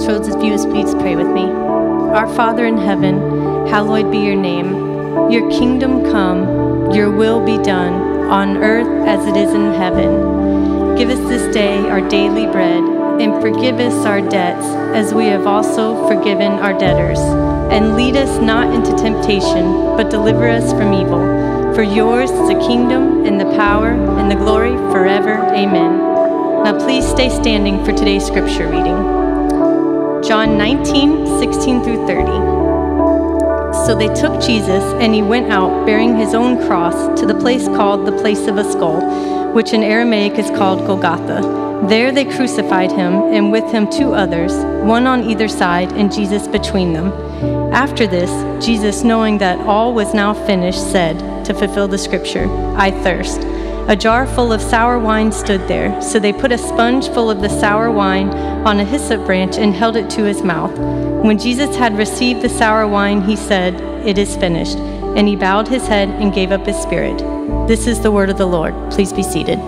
Crossroads, would please pray with me. Our Father in heaven, hallowed be your name. Your kingdom come, your will be done, on earth as it is in heaven. Give us this day our daily bread, and forgive us our debts, as we have also forgiven our debtors. And lead us not into temptation, but deliver us from evil. For yours is the kingdom, and the power, and the glory forever. Amen. Now please stay standing for today's scripture reading. John 19, 16 through 30. So they took Jesus, and he went out bearing his own cross to the place called the place of a skull, which in Aramaic is called Golgotha. There they crucified him, and with him two others, one on either side, and Jesus between them. After this, Jesus, knowing that all was now finished, said, to fulfill the scripture, I thirst. A jar full of sour wine stood there, so they put a sponge full of the sour wine on a hyssop branch and held it to his mouth. When Jesus had received the sour wine, he said, It is finished. And he bowed his head and gave up his spirit. This is the word of the Lord. Please be seated.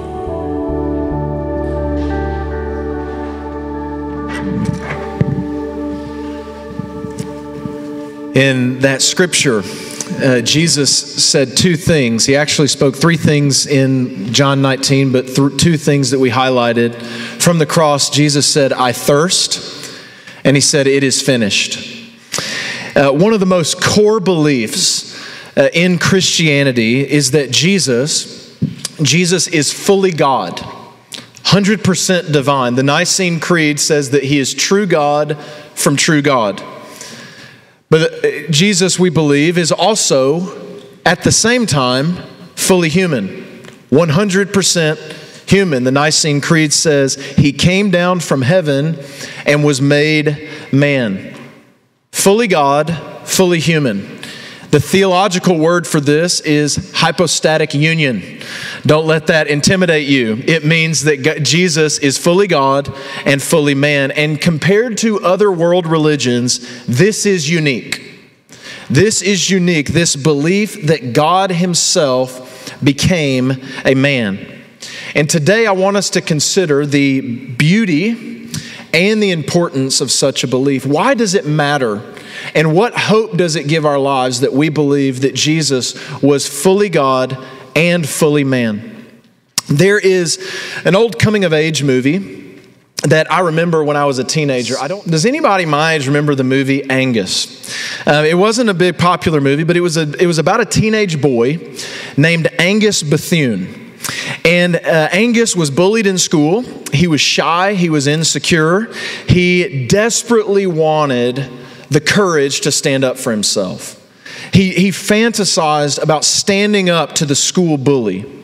In that scripture, uh, Jesus said two things. He actually spoke three things in John 19, but th- two things that we highlighted. From the cross, Jesus said, I thirst, and he said, It is finished. Uh, one of the most core beliefs uh, in Christianity is that Jesus, Jesus is fully God, 100% divine. The Nicene Creed says that he is true God from true God. But uh, Jesus, we believe, is also at the same time fully human, 100% human. The Nicene Creed says he came down from heaven and was made man. Fully God, fully human. The theological word for this is hypostatic union. Don't let that intimidate you. It means that Jesus is fully God and fully man. And compared to other world religions, this is unique. This is unique, this belief that God Himself became a man. And today I want us to consider the beauty and the importance of such a belief. Why does it matter? And what hope does it give our lives that we believe that Jesus was fully God and fully man? There is an old coming of age movie that I remember when I was a teenager. I don't. Does anybody my age remember the movie Angus? Uh, it wasn't a big popular movie, but it was a. It was about a teenage boy named Angus Bethune. And uh, Angus was bullied in school. He was shy. He was insecure. He desperately wanted the courage to stand up for himself. He, he fantasized about standing up to the school bully.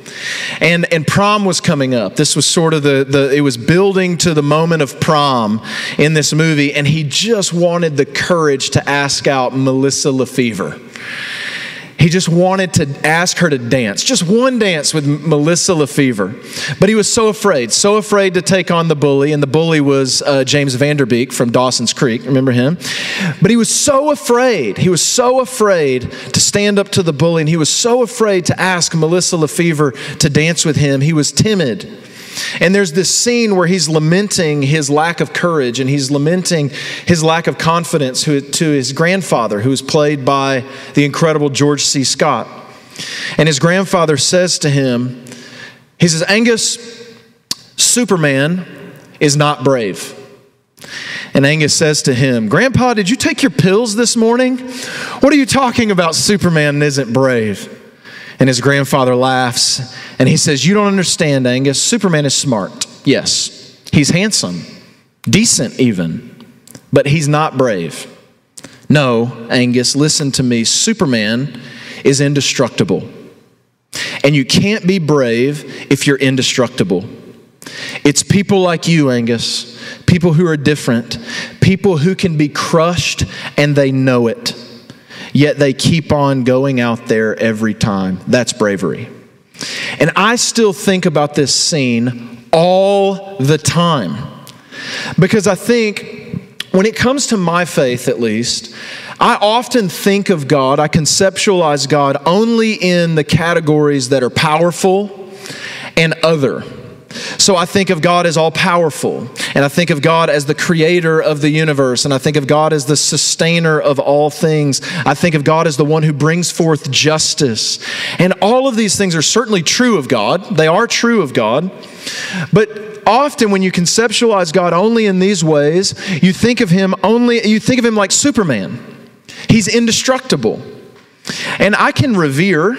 And, and prom was coming up. This was sort of the, the, it was building to the moment of prom in this movie. And he just wanted the courage to ask out Melissa Lefevre. He just wanted to ask her to dance, just one dance with Melissa Lefevre. But he was so afraid, so afraid to take on the bully. And the bully was uh, James Van Der Beek from Dawson's Creek. Remember him? But he was so afraid. He was so afraid to stand up to the bully. And he was so afraid to ask Melissa Lefevre to dance with him. He was timid. And there's this scene where he's lamenting his lack of courage and he's lamenting his lack of confidence to his grandfather, who is played by the incredible George C. Scott. And his grandfather says to him, He says, Angus, Superman is not brave. And Angus says to him, Grandpa, did you take your pills this morning? What are you talking about? Superman isn't brave. And his grandfather laughs and he says, You don't understand, Angus. Superman is smart. Yes. He's handsome, decent even, but he's not brave. No, Angus, listen to me. Superman is indestructible. And you can't be brave if you're indestructible. It's people like you, Angus, people who are different, people who can be crushed and they know it yet they keep on going out there every time. That's bravery. And I still think about this scene all the time because I think when it comes to my faith, at least, I often think of God, I conceptualize God only in the categories that are powerful and other. So I think of God as all powerful, and I think of God as the creator of the universe, and I think of God as the sustainer of all things. I think of God as the one who brings forth justice. And all of these things are certainly true of God, they are true of God. But often when you conceptualize God only in these ways, you think of him only you think of him like Superman. He's indestructible. And I can revere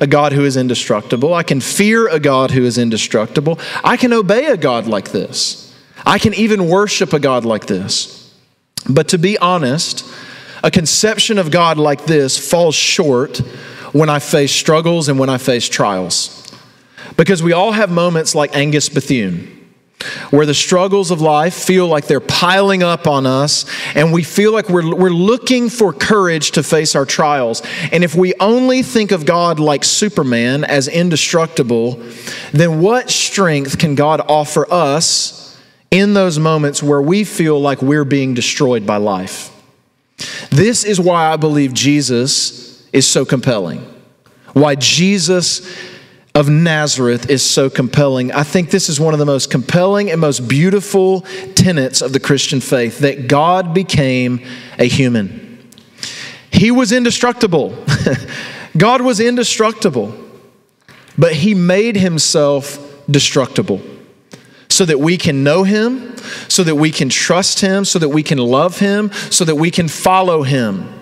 a God who is indestructible. I can fear a God who is indestructible. I can obey a God like this. I can even worship a God like this. But to be honest, a conception of God like this falls short when I face struggles and when I face trials. Because we all have moments like Angus Bethune where the struggles of life feel like they're piling up on us, and we feel like we're, we're looking for courage to face our trials. And if we only think of God like Superman, as indestructible, then what strength can God offer us in those moments where we feel like we're being destroyed by life? This is why I believe Jesus is so compelling. Why Jesus of Nazareth is so compelling. I think this is one of the most compelling and most beautiful tenets of the Christian faith that God became a human. He was indestructible. God was indestructible, but He made Himself destructible so that we can know Him, so that we can trust Him, so that we can love Him, so that we can follow Him.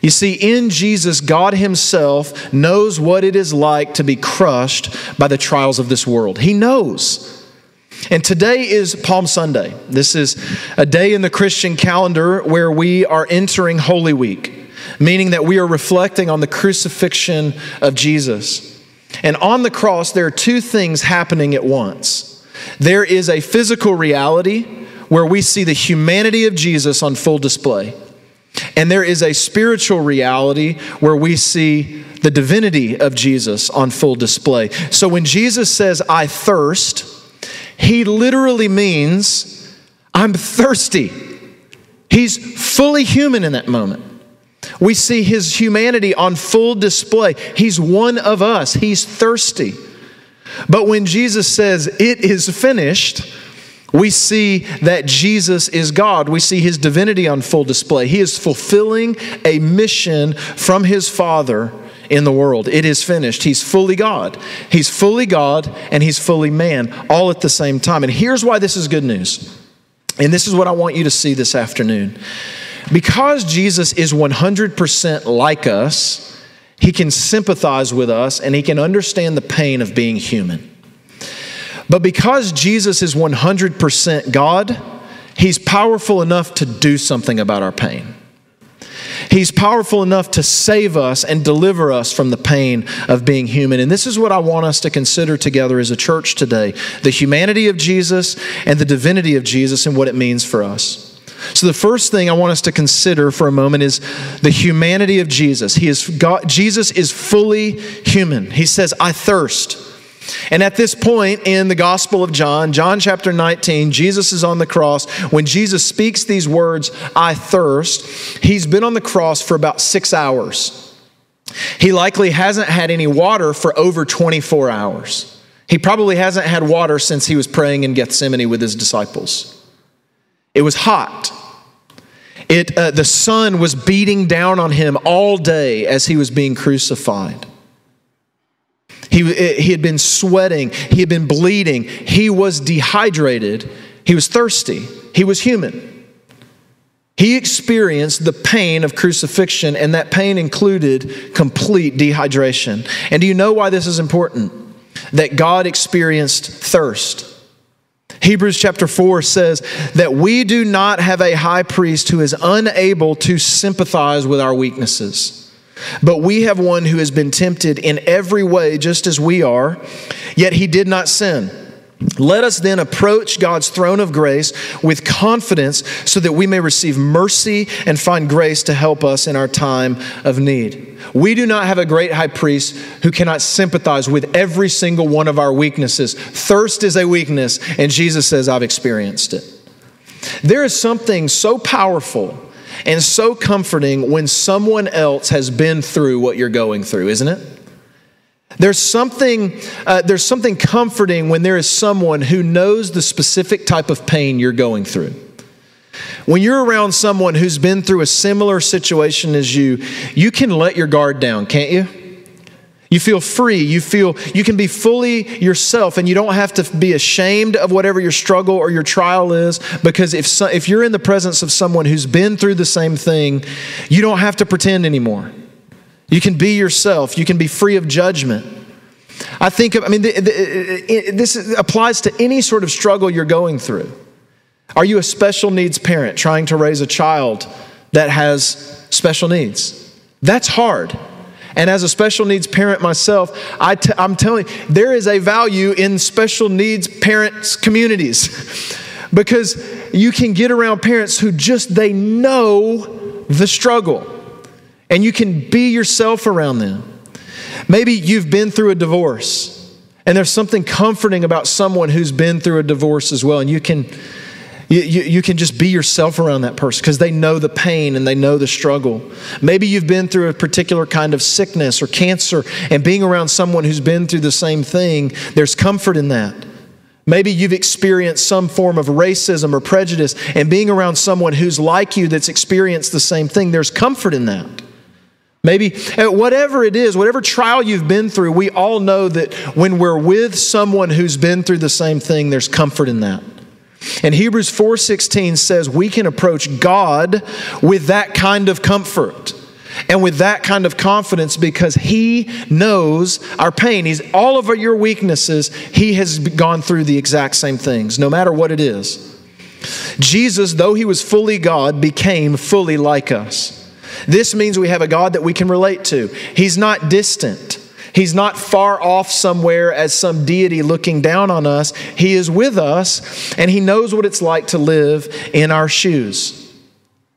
You see, in Jesus, God Himself knows what it is like to be crushed by the trials of this world. He knows. And today is Palm Sunday. This is a day in the Christian calendar where we are entering Holy Week, meaning that we are reflecting on the crucifixion of Jesus. And on the cross, there are two things happening at once. There is a physical reality where we see the humanity of Jesus on full display. And there is a spiritual reality where we see the divinity of Jesus on full display. So when Jesus says, I thirst, he literally means, I'm thirsty. He's fully human in that moment. We see his humanity on full display. He's one of us, he's thirsty. But when Jesus says, It is finished, we see that Jesus is God. We see his divinity on full display. He is fulfilling a mission from his Father in the world. It is finished. He's fully God. He's fully God and he's fully man, all at the same time. And here's why this is good news. And this is what I want you to see this afternoon. Because Jesus is 100% like us, he can sympathize with us and he can understand the pain of being human. But because Jesus is 100% God, He's powerful enough to do something about our pain. He's powerful enough to save us and deliver us from the pain of being human. And this is what I want us to consider together as a church today the humanity of Jesus and the divinity of Jesus and what it means for us. So, the first thing I want us to consider for a moment is the humanity of Jesus. He is God, Jesus is fully human. He says, I thirst. And at this point in the Gospel of John, John chapter 19, Jesus is on the cross. When Jesus speaks these words, I thirst, he's been on the cross for about six hours. He likely hasn't had any water for over 24 hours. He probably hasn't had water since he was praying in Gethsemane with his disciples. It was hot. It, uh, the sun was beating down on him all day as he was being crucified. He, eh, he had been sweating, he had been bleeding, he was dehydrated, he was thirsty, he was human. He experienced the pain of crucifixion, and that pain included complete dehydration. And do you know why this is important? That God experienced thirst. Hebrews chapter 4 says that we do not have a high priest who is unable to sympathize with our weaknesses but we have one who has been tempted in every way, just as we are, yet he did not sin. Let us then approach God's throne of grace with confidence so that we may receive mercy and find grace to help us in our time of need. We do not have a great high priest who cannot sympathize with every single one of our weaknesses. Thirst is a weakness, and Jesus says, I've experienced it. There is something so powerful and so comforting when someone else has been through what you're going through, isn't it? There's something, uh, there's something comforting when there is someone who knows the specific type of pain you're going through. When you're around someone who's been through a similar situation as you, you can let your guard down, can't you? You feel free. You feel you can be fully yourself, and you don't have to be ashamed of whatever your struggle or your trial is. Because if so, if you're in the presence of someone who's been through the same thing, you don't have to pretend anymore. You can be yourself. You can be free of judgment. I think. I mean, this applies to any sort of struggle you're going through. Are you a special needs parent trying to raise a child that has special needs? That's hard. And as a special needs parent myself, i t- I'm telling you, there is a value in special needs parents' communities because you can get around parents who just, they know the struggle and you can be yourself around them. Maybe you've been through a divorce and there's something comforting about someone who's been through a divorce as well and you can you, you, you, can just be yourself around that person because they know the pain and they know the struggle. Maybe you've been through a particular kind of sickness or cancer, and being around someone who's been through the same thing, there's comfort in that. Maybe you've experienced some form of racism or prejudice, and being around someone who's like you that's experienced the same thing, there's comfort in that. Maybe uh, whatever it is, whatever trial you've been through, we all know that when we're with someone who's been through the same thing, there's comfort in that. And Hebrews 4:16 says we can approach God with that kind of comfort and with that kind of confidence because he knows our pain. He's all of your weaknesses, he has gone through the exact same things no matter what it is. Jesus, though he was fully God, became fully like us. This means we have a God that we can relate to. He's not distant. He's not far off somewhere as some deity looking down on us. He is with us, and He knows what it's like to live in our shoes.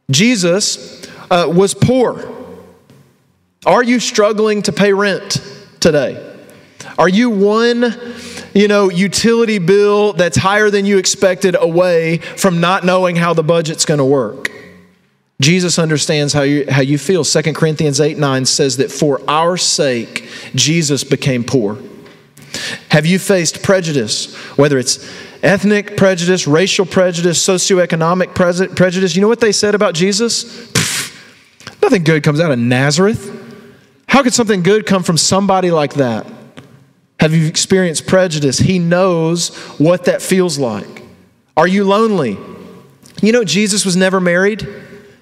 Jesus uh, was poor. Are you struggling to pay rent today? Are you one, you know, utility bill that's higher than you expected away from not knowing how the budget's going to work? Jesus understands how you, how you feel. 2 Corinthians 8 9 says that for our sake, Jesus became poor. Have you faced prejudice, whether it's ethnic prejudice, racial prejudice, socioeconomic prejudice? You know what they said about Jesus? Pfft, nothing good comes out of Nazareth. How could something good come from somebody like that? Have you experienced prejudice? He knows what that feels like. Are you lonely? You know, Jesus was never married.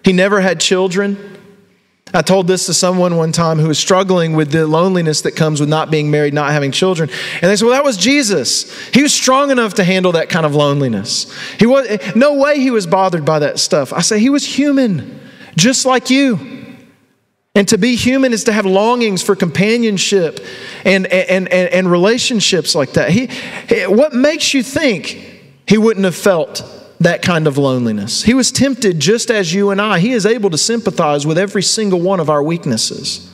He never had children. I told this to someone one time who was struggling with the loneliness that comes with not being married, not having children. And they said, Well, that was Jesus. He was strong enough to handle that kind of loneliness. He was, no way he was bothered by that stuff. I say, He was human, just like you. And to be human is to have longings for companionship and, and, and, and relationships like that. He, what makes you think he wouldn't have felt that kind of loneliness. He was tempted just as you and I. He is able to sympathize with every single one of our weaknesses.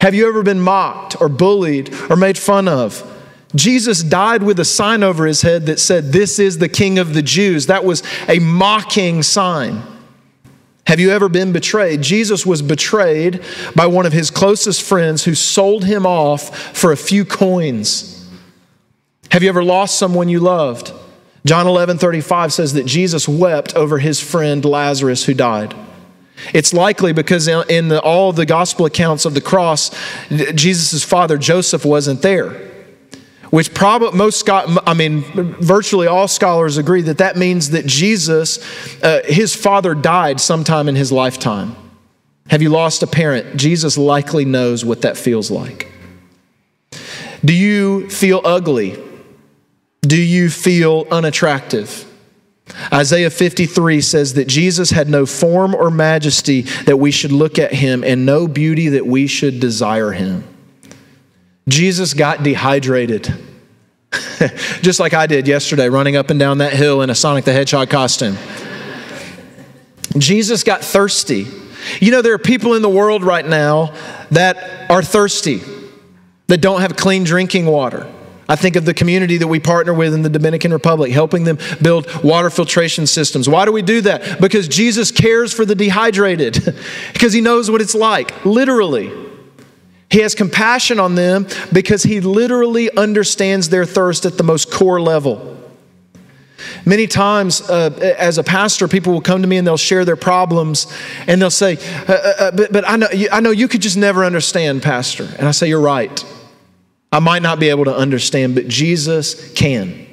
Have you ever been mocked or bullied or made fun of? Jesus died with a sign over his head that said, This is the King of the Jews. That was a mocking sign. Have you ever been betrayed? Jesus was betrayed by one of his closest friends who sold him off for a few coins. Have you ever lost someone you loved? John 11 35 says that Jesus wept over his friend Lazarus who died. It's likely because in the, all the gospel accounts of the cross, Jesus' father Joseph wasn't there. Which probably most, I mean, virtually all scholars agree that that means that Jesus, uh, his father died sometime in his lifetime. Have you lost a parent? Jesus likely knows what that feels like. Do you feel ugly? Do you feel unattractive? Isaiah 53 says that Jesus had no form or majesty that we should look at him, and no beauty that we should desire him. Jesus got dehydrated, just like I did yesterday, running up and down that hill in a Sonic the Hedgehog costume. Jesus got thirsty. You know, there are people in the world right now that are thirsty, that don't have clean drinking water. I think of the community that we partner with in the Dominican Republic, helping them build water filtration systems. Why do we do that? Because Jesus cares for the dehydrated, because he knows what it's like, literally. He has compassion on them because he literally understands their thirst at the most core level. Many times, uh, as a pastor, people will come to me and they'll share their problems, and they'll say, uh, uh, uh but, but I, know, I know you could just never understand, Pastor. And I say, You're right. I might not be able to understand, but Jesus can.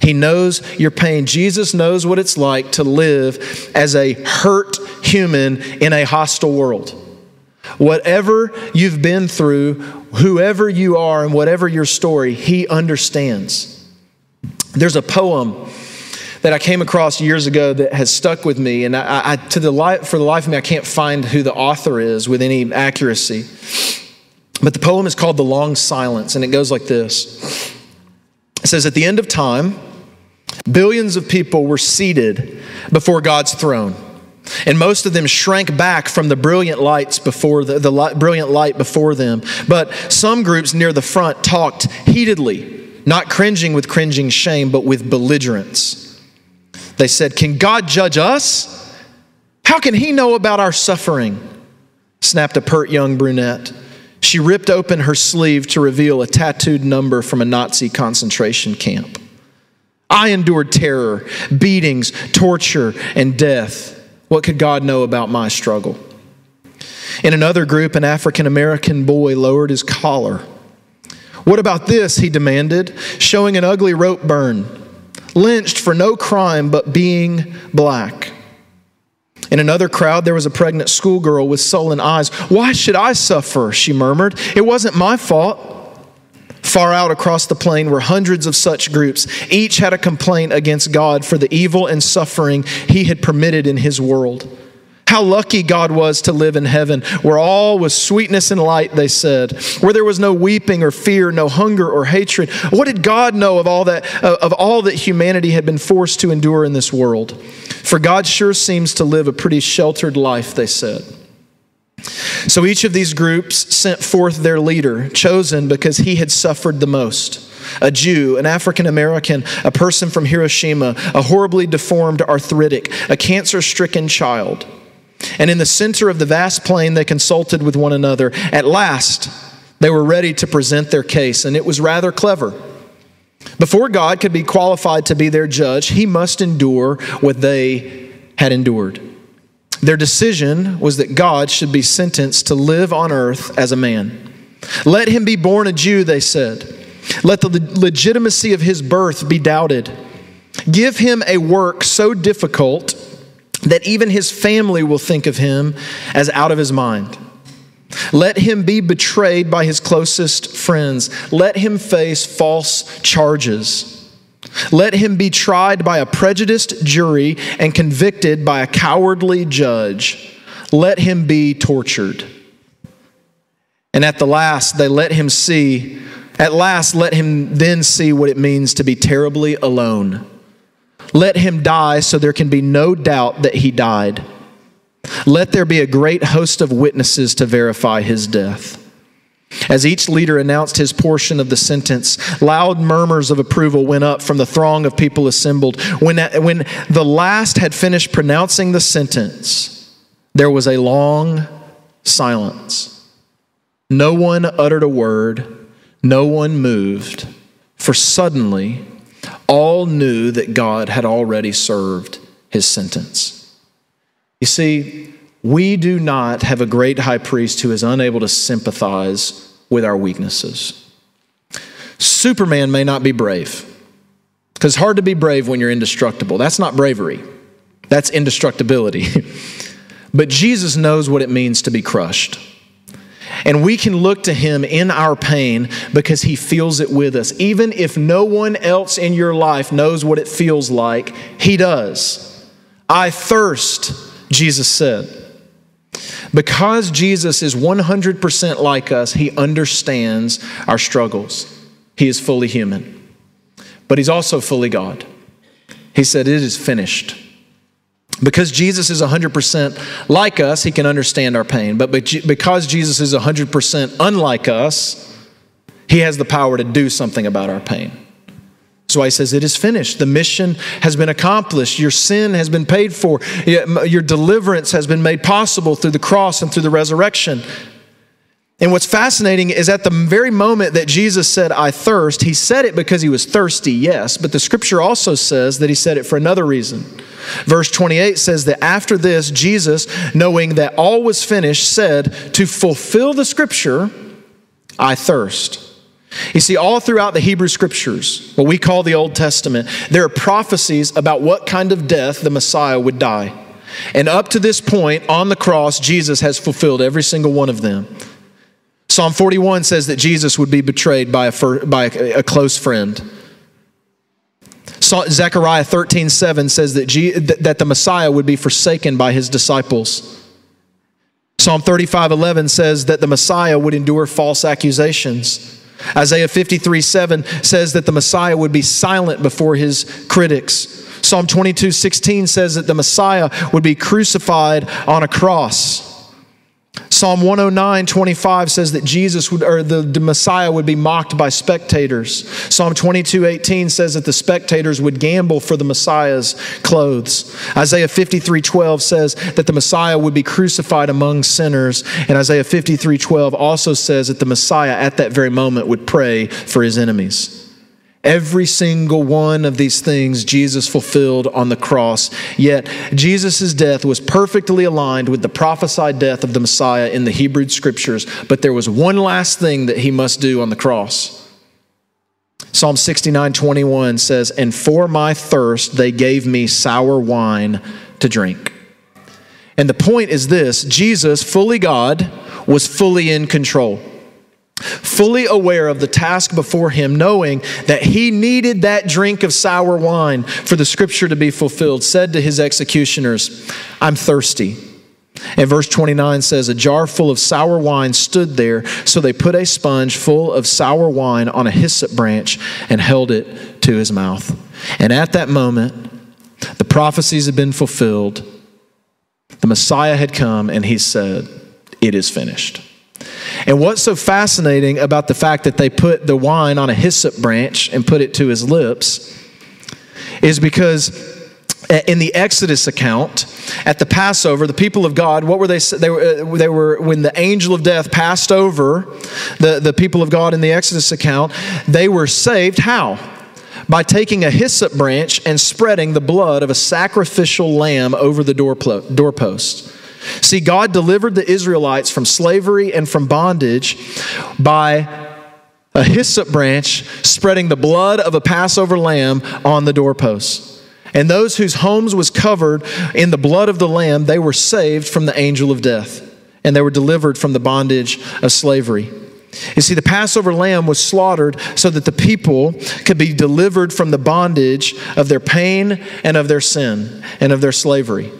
He knows your pain. Jesus knows what it's like to live as a hurt human in a hostile world. Whatever you've been through, whoever you are, and whatever your story, He understands. There's a poem that I came across years ago that has stuck with me, and I, I, to the life, for the life of me, I can't find who the author is with any accuracy. But the poem is called The Long Silence, and it goes like this It says, At the end of time, billions of people were seated before God's throne. And most of them shrank back from the brilliant lights before the, the light, brilliant light before them. But some groups near the front talked heatedly, not cringing with cringing shame, but with belligerence. They said, Can God judge us? How can He know about our suffering? Snapped a pert young brunette. She ripped open her sleeve to reveal a tattooed number from a Nazi concentration camp. I endured terror, beatings, torture, and death. What could God know about my struggle? In another group, an African American boy lowered his collar. What about this? he demanded, showing an ugly rope burn lynched for no crime but being black. In another crowd, there was a pregnant schoolgirl with sullen eyes. Why should I suffer? She murmured. It wasn't my fault. Far out across the plain were hundreds of such groups. Each had a complaint against God for the evil and suffering he had permitted in his world. How lucky God was to live in heaven, where all was sweetness and light, they said, where there was no weeping or fear, no hunger or hatred. What did God know of all that, uh, of all that humanity had been forced to endure in this world? For God sure seems to live a pretty sheltered life, they said. So each of these groups sent forth their leader, chosen because he had suffered the most a Jew, an African American, a person from Hiroshima, a horribly deformed arthritic, a cancer stricken child. And in the center of the vast plain, they consulted with one another. At last, they were ready to present their case, and it was rather clever. Before God could be qualified to be their judge, he must endure what they had endured. Their decision was that God should be sentenced to live on earth as a man. Let him be born a Jew, they said. Let the legitimacy of his birth be doubted. Give him a work so difficult that even his family will think of him as out of his mind. Let him be betrayed by his closest friends. Let him face false charges. Let him be tried by a prejudiced jury and convicted by a cowardly judge. Let him be tortured. And at the last, they let him see, at last, let him then see what it means to be terribly alone let him die so there can be no doubt that he died. Let there be a great host of witnesses to verify his death. As each leader announced his portion of the sentence, loud murmurs of approval went up from the throng of people assembled. When, when the last had finished pronouncing the sentence, there was a long silence. No one uttered a word, no one moved, for suddenly all knew that God had already served his sentence. You see, we do not have a great high priest who is unable to sympathize with our weaknesses. Superman may not be brave, because it's hard to be brave when you're indestructible. That's not bravery, that's indestructibility. but Jesus knows what it means to be crushed. And we can look to him in our pain because he feels it with us. Even if no one else in your life knows what it feels like, he does. I thirst, Jesus said. Because Jesus is 100% like us, he understands our struggles. He is fully human, but he's also fully God. He said, It is finished. Because Jesus is 100% like us, he can understand our pain. But because Jesus is 100% unlike us, he has the power to do something about our pain. That's why he says, It is finished. The mission has been accomplished. Your sin has been paid for. Your deliverance has been made possible through the cross and through the resurrection. And what's fascinating is at the very moment that Jesus said, I thirst, he said it because he was thirsty, yes, but the scripture also says that he said it for another reason. Verse 28 says that after this, Jesus, knowing that all was finished, said, To fulfill the scripture, I thirst. You see, all throughout the Hebrew scriptures, what we call the Old Testament, there are prophecies about what kind of death the Messiah would die. And up to this point, on the cross, Jesus has fulfilled every single one of them. Psalm 41 says that Jesus would be betrayed by a, by a, close friend. Zechariah 13, 7 says that, G, that the Messiah would be forsaken by his disciples. Psalm 35, 11 says that the Messiah would endure false accusations. Isaiah 53, 7 says that the Messiah would be silent before his critics. Psalm 22, 16 says that the Messiah would be crucified on a cross. Psalm 109, 25 says that Jesus would, or the, the, Messiah would be mocked by spectators. Psalm 22, 18 says that the spectators would gamble for the Messiah's clothes. Isaiah 53, 12 says that the Messiah would be crucified among sinners. And Isaiah 53, 12 also says that the Messiah at that very moment would pray for his enemies. Every single one of these things Jesus fulfilled on the cross. Yet Jesus' death was perfectly aligned with the prophesied death of the Messiah in the Hebrew scriptures. But there was one last thing that he must do on the cross. Psalm 69 21 says, And for my thirst they gave me sour wine to drink. And the point is this Jesus, fully God, was fully in control fully aware of the task before him, knowing that he needed that drink of sour wine for the scripture to be fulfilled, said to his executioners, I'm thirsty. And verse 29 says, A jar full of sour wine stood there, so they put a sponge full of sour wine on a hyssop branch and held it to his mouth. And at that moment, the prophecies had been fulfilled. The Messiah had come, and he said, It is finished. And what's so fascinating about the fact that they put the wine on a hyssop branch and put it to his lips is because in the Exodus account, at the Passover, the people of God, what were they? They were, uh, they were when the angel of death passed over the, the people of God in the Exodus account, they were saved. How? By taking a hyssop branch and spreading the blood of a sacrificial lamb over the doorpost. See, God delivered the Israelites from slavery and from bondage by a hyssop branch spreading the blood of a Passover lamb on the doorposts. And those whose homes was covered in the blood of the lamb, they were saved from the angel of death, and they were delivered from the bondage of slavery. You see, the Passover lamb was slaughtered so that the people could be delivered from the bondage of their pain and of their sin and of their slavery.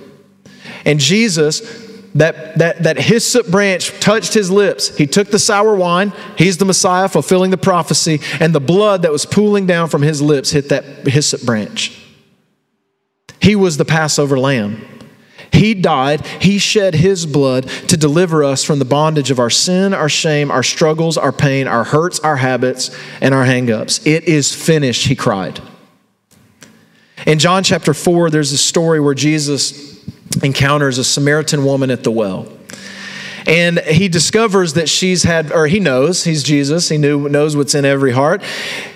And Jesus, that, that, that hyssop branch touched his lips. He took the sour wine. He's the Messiah fulfilling the prophecy. And the blood that was pooling down from his lips hit that hyssop branch. He was the Passover lamb. He died, He shed His blood to deliver us from the bondage of our sin, our shame, our struggles, our pain, our hurts, our habits, and our hangups. It is finished, He cried. In John chapter 4, there's a story where Jesus encounters a Samaritan woman at the well. And he discovers that she's had, or he knows, he's Jesus, he knew, knows what's in every heart.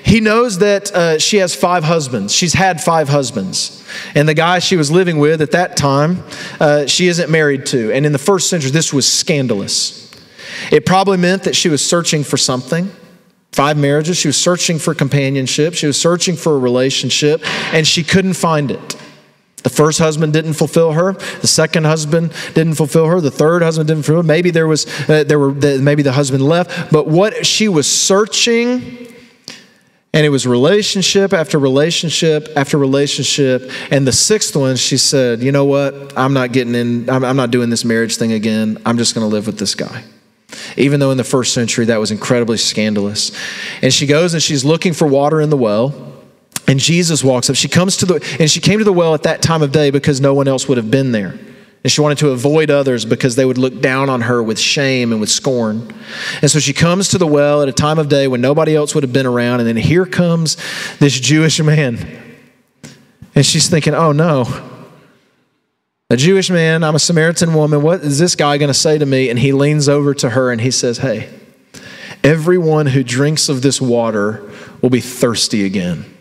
He knows that uh, she has five husbands. She's had five husbands. And the guy she was living with at that time, uh, she isn't married to. And in the first century, this was scandalous. It probably meant that she was searching for something. Five marriages, she was searching for companionship, she was searching for a relationship, and she couldn't find it. The first husband didn't fulfill her. The second husband didn't fulfill her. The third husband didn't fulfill her. Maybe there was, uh, there were, the, maybe the husband left. But what she was searching, and it was relationship after relationship after relationship. And the sixth one, she said, "You know what? I'm not getting in. I'm, I'm not doing this marriage thing again. I'm just going to live with this guy." Even though in the first century that was incredibly scandalous. And she goes and she's looking for water in the well. And Jesus walks up. She comes to the, and she came to the well at that time of day because no one else would have been there. And she wanted to avoid others because they would look down on her with shame and with scorn. And so she comes to the well at a time of day when nobody else would have been around. And then here comes this Jewish man. And she's thinking, oh no, A Jewish man, I'm a Samaritan woman. What is this guy going to say to me? And he leans over to her and he says, Hey, everyone who drinks of this water will be thirsty again.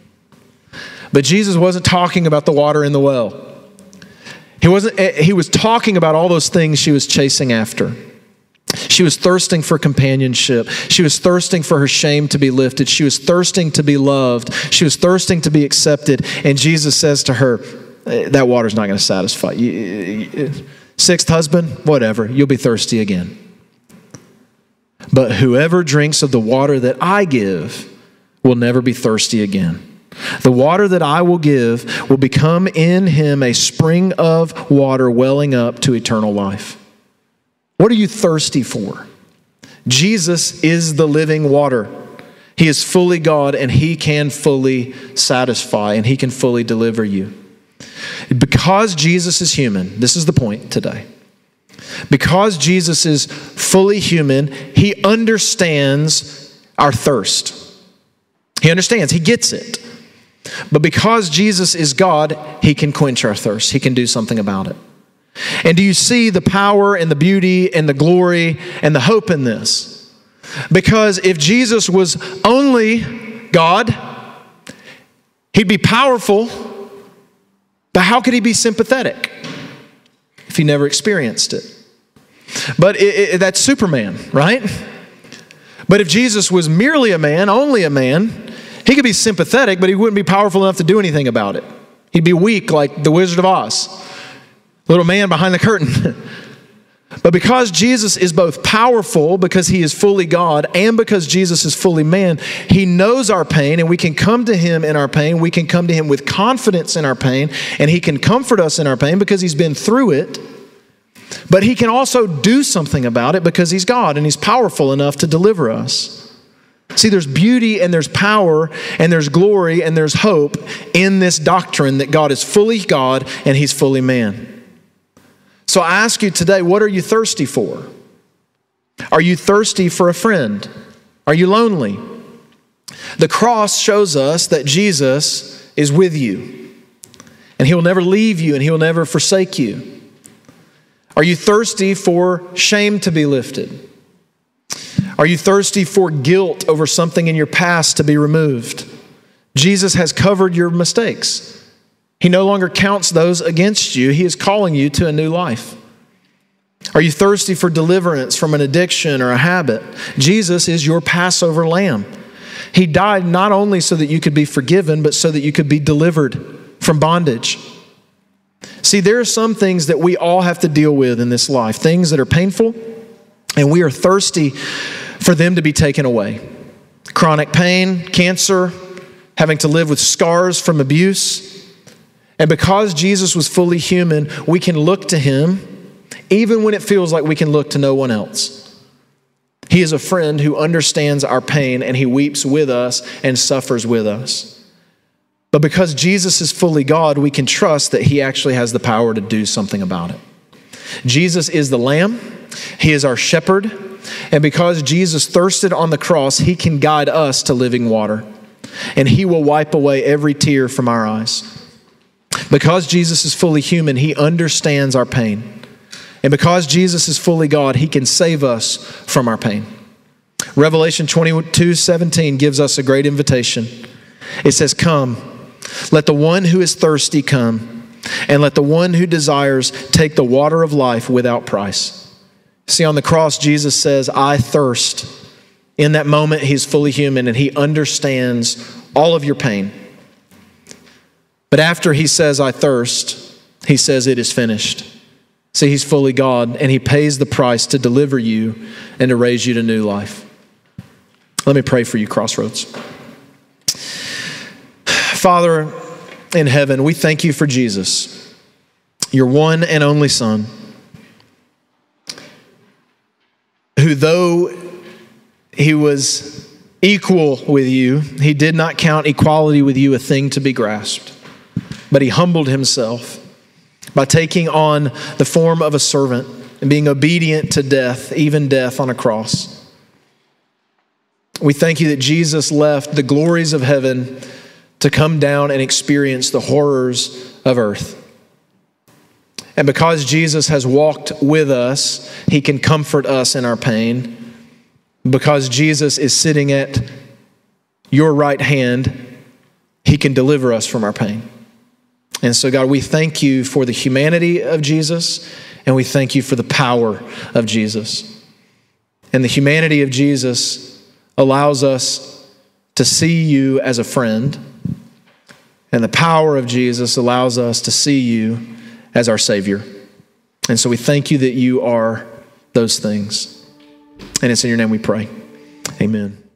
But Jesus wasn't talking about the water in the well. He, wasn't, eh, he was talking about all those things she was chasing after. She was thirsting for companionship. She was thirsting for her shame to be lifted. She was thirsting to be loved. She was thirsting to be accepted. And Jesus says to her, eh, That water's not going to satisfy you. Sixth husband, whatever, you'll be thirsty again. But whoever drinks of the water that I give will never be thirsty again. The water that I will give will become in him a spring of water welling up to eternal life. What are you thirsty for? Jesus is the living water. He is fully God and He can fully satisfy and He can fully deliver you. Because Jesus is human, this is the point today. Because Jesus is fully human, He understands our thirst. He understands, He gets it. But because Jesus is God, He can quench our thirst, He can do something about it. And do you see the power and the beauty and the glory and the hope in this? Because if Jesus was only God, He'd be powerful, but how could He be sympathetic if He never experienced it? But it, it, that's Superman, right? But if Jesus was merely a man, only a man, he could be sympathetic, but he wouldn't be powerful enough to do anything about it. He'd be weak like the Wizard of Oz, little man behind the curtain. but because Jesus is both powerful, because he is fully God, and because Jesus is fully man, he knows our pain, and we can come to him in our pain. We can come to him with confidence in our pain, and he can comfort us in our pain because he's been through it. But he can also do something about it because he's God and he's powerful enough to deliver us. See, there's beauty and there's power and there's glory and there's hope in this doctrine that God is fully God and He's fully man. So I ask you today, what are you thirsty for? Are you thirsty for a friend? Are you lonely? The cross shows us that Jesus is with you and He will never leave you and He will never forsake you. Are you thirsty for shame to be lifted? Are you thirsty for guilt over something in your past to be removed? Jesus has covered your mistakes. He no longer counts those against you. He is calling you to a new life. Are you thirsty for deliverance from an addiction or a habit? Jesus is your Passover lamb. He died not only so that you could be forgiven, but so that you could be delivered from bondage. See, there are some things that we all have to deal with in this life, things that are painful, and we are thirsty for them to be taken away. Chronic pain, cancer, having to live with scars from abuse. And because Jesus was fully human, we can look to him even when it feels like we can look to no one else. He is a friend who understands our pain and he weeps with us and suffers with us. But because Jesus is fully God, we can trust that he actually has the power to do something about it. Jesus is the Lamb, he is our shepherd, and because Jesus thirsted on the cross, he can guide us to living water. And he will wipe away every tear from our eyes. Because Jesus is fully human, he understands our pain. And because Jesus is fully God, he can save us from our pain. Revelation 22 17 gives us a great invitation. It says, Come, let the one who is thirsty come, and let the one who desires take the water of life without price. See, on the cross, Jesus says, I thirst. In that moment, he's fully human and he understands all of your pain. But after he says, I thirst, he says, It is finished. See, he's fully God and he pays the price to deliver you and to raise you to new life. Let me pray for you, Crossroads. Father in heaven, we thank you for Jesus, your one and only Son. Who, though he was equal with you, he did not count equality with you a thing to be grasped, but he humbled himself by taking on the form of a servant and being obedient to death, even death on a cross. We thank you that Jesus left the glories of heaven to come down and experience the horrors of earth. And because Jesus has walked with us, he can comfort us in our pain. Because Jesus is sitting at your right hand, he can deliver us from our pain. And so, God, we thank you for the humanity of Jesus, and we thank you for the power of Jesus. And the humanity of Jesus allows us to see you as a friend, and the power of Jesus allows us to see you as our Savior. And so we thank you that you are those things. And it's in your name we pray. Amen.